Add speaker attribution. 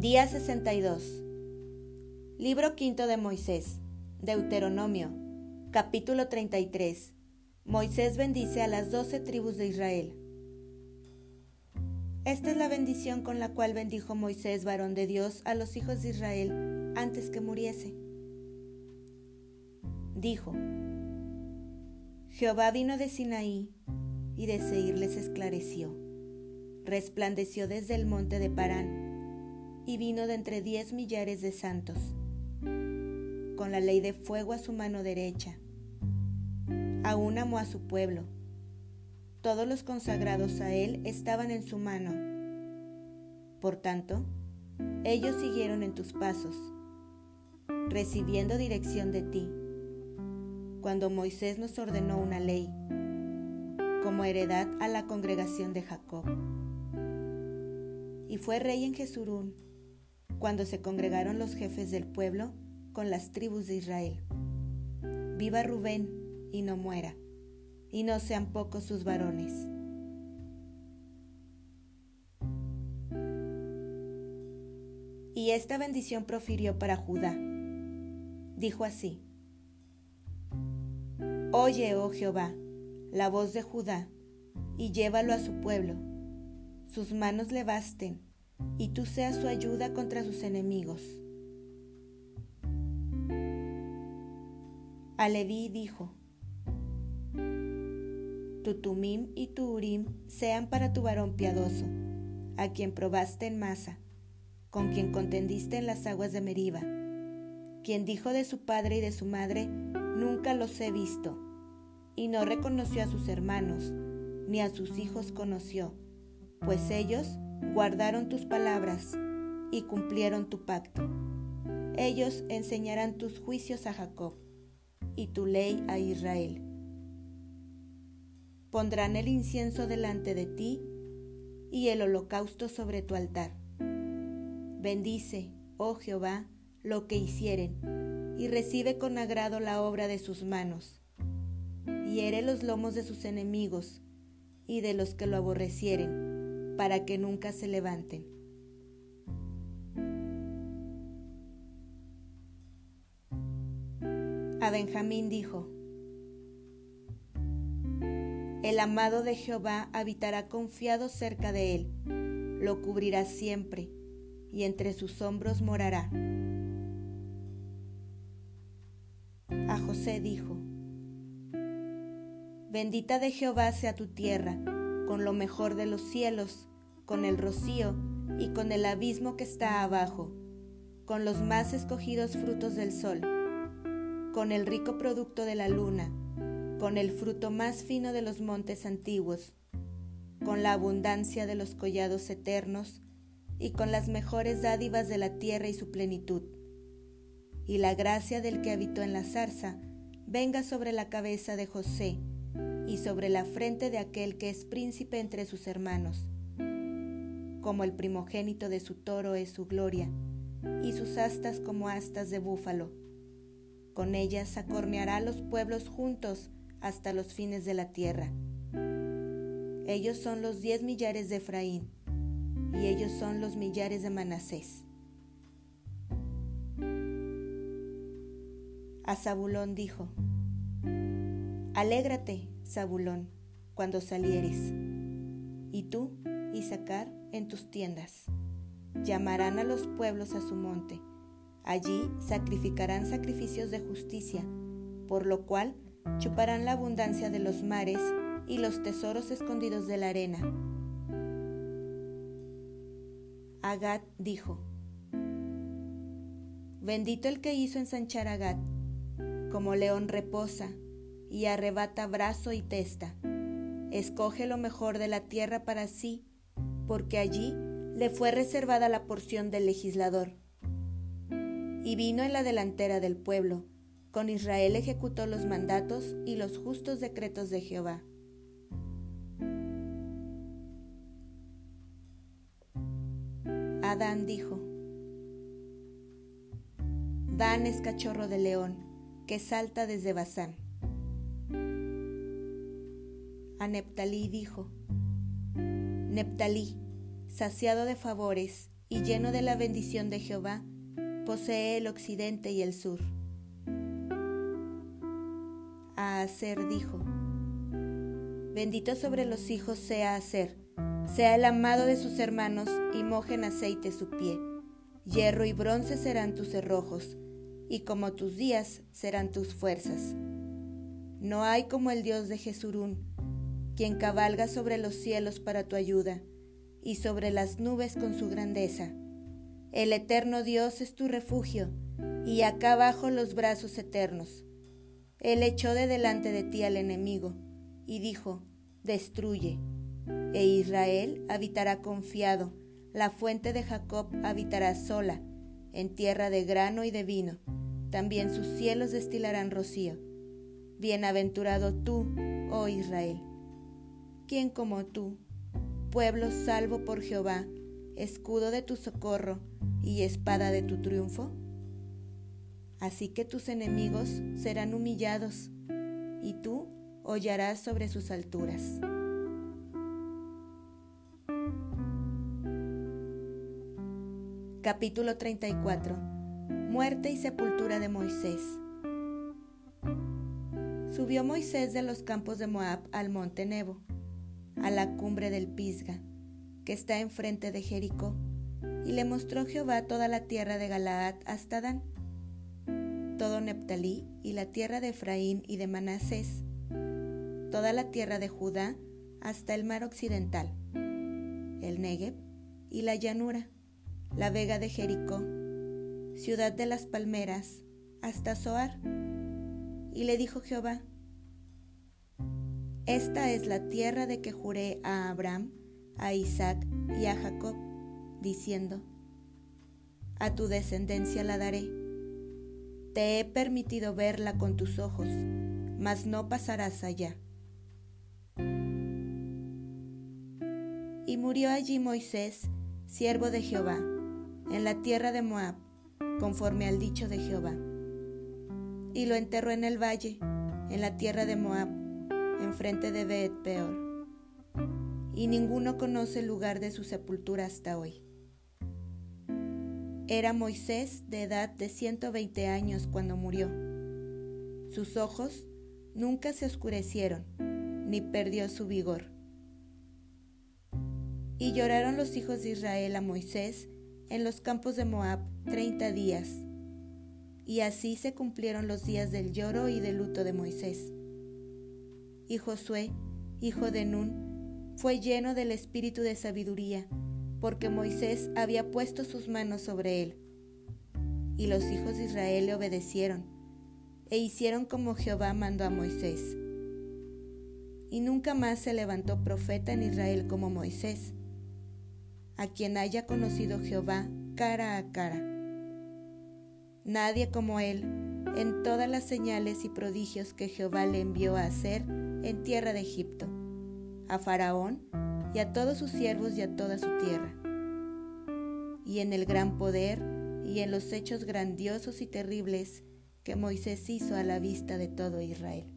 Speaker 1: Día 62. Libro quinto de Moisés. Deuteronomio. Capítulo 33. Moisés bendice a las doce tribus de Israel. Esta es la bendición con la cual bendijo Moisés, varón de Dios, a los hijos de Israel antes que muriese. Dijo, Jehová vino de Sinaí y de Seir les esclareció. Resplandeció desde el monte de Parán y vino de entre diez millares de santos, con la ley de fuego a su mano derecha. Aún amó a su pueblo. Todos los consagrados a él estaban en su mano. Por tanto, ellos siguieron en tus pasos, recibiendo dirección de ti cuando Moisés nos ordenó una ley como heredad a la congregación de Jacob. Y fue rey en Jesurún cuando se congregaron los jefes del pueblo con las tribus de Israel. Viva Rubén y no muera, y no sean pocos sus varones. Y esta bendición profirió para Judá. Dijo así, Oye, oh Jehová, la voz de Judá, y llévalo a su pueblo. Sus manos le basten, y tú seas su ayuda contra sus enemigos. A Leví dijo, Tu Tumim y tu Urim sean para tu varón piadoso, a quien probaste en masa, con quien contendiste en las aguas de Meriba, quien dijo de su padre y de su madre, Nunca los he visto y no reconoció a sus hermanos, ni a sus hijos conoció, pues ellos guardaron tus palabras y cumplieron tu pacto. Ellos enseñarán tus juicios a Jacob y tu ley a Israel. Pondrán el incienso delante de ti y el holocausto sobre tu altar. Bendice, oh Jehová, lo que hicieren, y recibe con agrado la obra de sus manos hiere los lomos de sus enemigos y de los que lo aborrecieren, para que nunca se levanten. A Benjamín dijo, El amado de Jehová habitará confiado cerca de él, lo cubrirá siempre, y entre sus hombros morará. A José dijo, Bendita de Jehová sea tu tierra, con lo mejor de los cielos, con el rocío y con el abismo que está abajo, con los más escogidos frutos del sol, con el rico producto de la luna, con el fruto más fino de los montes antiguos, con la abundancia de los collados eternos y con las mejores dádivas de la tierra y su plenitud. Y la gracia del que habitó en la zarza venga sobre la cabeza de José, y sobre la frente de aquel que es príncipe entre sus hermanos. Como el primogénito de su toro es su gloria, y sus astas como astas de búfalo. Con ellas acorneará los pueblos juntos hasta los fines de la tierra. Ellos son los diez millares de Efraín, y ellos son los millares de Manasés. A Zabulón dijo, Alégrate, Zabulón, cuando salieres, y tú, Isaacar, en tus tiendas. Llamarán a los pueblos a su monte, allí sacrificarán sacrificios de justicia, por lo cual chuparán la abundancia de los mares y los tesoros escondidos de la arena. Agad dijo, Bendito el que hizo ensanchar a Gad, como león reposa y arrebata brazo y testa. Escoge lo mejor de la tierra para sí, porque allí le fue reservada la porción del legislador. Y vino en la delantera del pueblo, con Israel ejecutó los mandatos y los justos decretos de Jehová. Adán dijo, Dan es cachorro de león, que salta desde Bazán. Neptalí dijo, Neptalí, saciado de favores, y lleno de la bendición de Jehová, posee el occidente y el sur. A Aser dijo, Bendito sobre los hijos sea Aser, sea el amado de sus hermanos y moje en aceite su pie. Hierro y bronce serán tus cerrojos, y como tus días serán tus fuerzas. No hay como el Dios de Jesurún, quien cabalga sobre los cielos para tu ayuda, y sobre las nubes con su grandeza. El eterno Dios es tu refugio, y acá abajo los brazos eternos. Él echó de delante de ti al enemigo, y dijo, Destruye. E Israel habitará confiado, la fuente de Jacob habitará sola, en tierra de grano y de vino, también sus cielos destilarán rocío. Bienaventurado tú, oh Israel. ¿Quién como tú, pueblo salvo por Jehová, escudo de tu socorro y espada de tu triunfo? Así que tus enemigos serán humillados, y tú hollarás sobre sus alturas. Capítulo 34 Muerte y sepultura de Moisés Subió Moisés de los campos de Moab al monte Nebo, a la cumbre del Pisga, que está enfrente de Jericó, y le mostró Jehová toda la tierra de Galaad hasta Dan, todo Neptalí y la tierra de Efraín y de Manasés, toda la tierra de Judá hasta el mar occidental, el Negev y la llanura la vega de Jericó, ciudad de las palmeras, hasta Zoar. Y le dijo Jehová, Esta es la tierra de que juré a Abraham, a Isaac y a Jacob, diciendo, A tu descendencia la daré. Te he permitido verla con tus ojos, mas no pasarás allá. Y murió allí Moisés, siervo de Jehová, en la tierra de Moab, conforme al dicho de Jehová. Y lo enterró en el valle, en la tierra de Moab, enfrente de Bet Peor. Y ninguno conoce el lugar de su sepultura hasta hoy. Era Moisés de edad de 120 años cuando murió. Sus ojos nunca se oscurecieron, ni perdió su vigor. Y lloraron los hijos de Israel a Moisés en los campos de Moab treinta días. Y así se cumplieron los días del lloro y del luto de Moisés. Y Josué, hijo de Nun, fue lleno del espíritu de sabiduría, porque Moisés había puesto sus manos sobre él. Y los hijos de Israel le obedecieron, e hicieron como Jehová mandó a Moisés. Y nunca más se levantó profeta en Israel como Moisés, a quien haya conocido Jehová cara a cara. Nadie como él en todas las señales y prodigios que Jehová le envió a hacer en tierra de Egipto, a Faraón y a todos sus siervos y a toda su tierra, y en el gran poder y en los hechos grandiosos y terribles que Moisés hizo a la vista de todo Israel.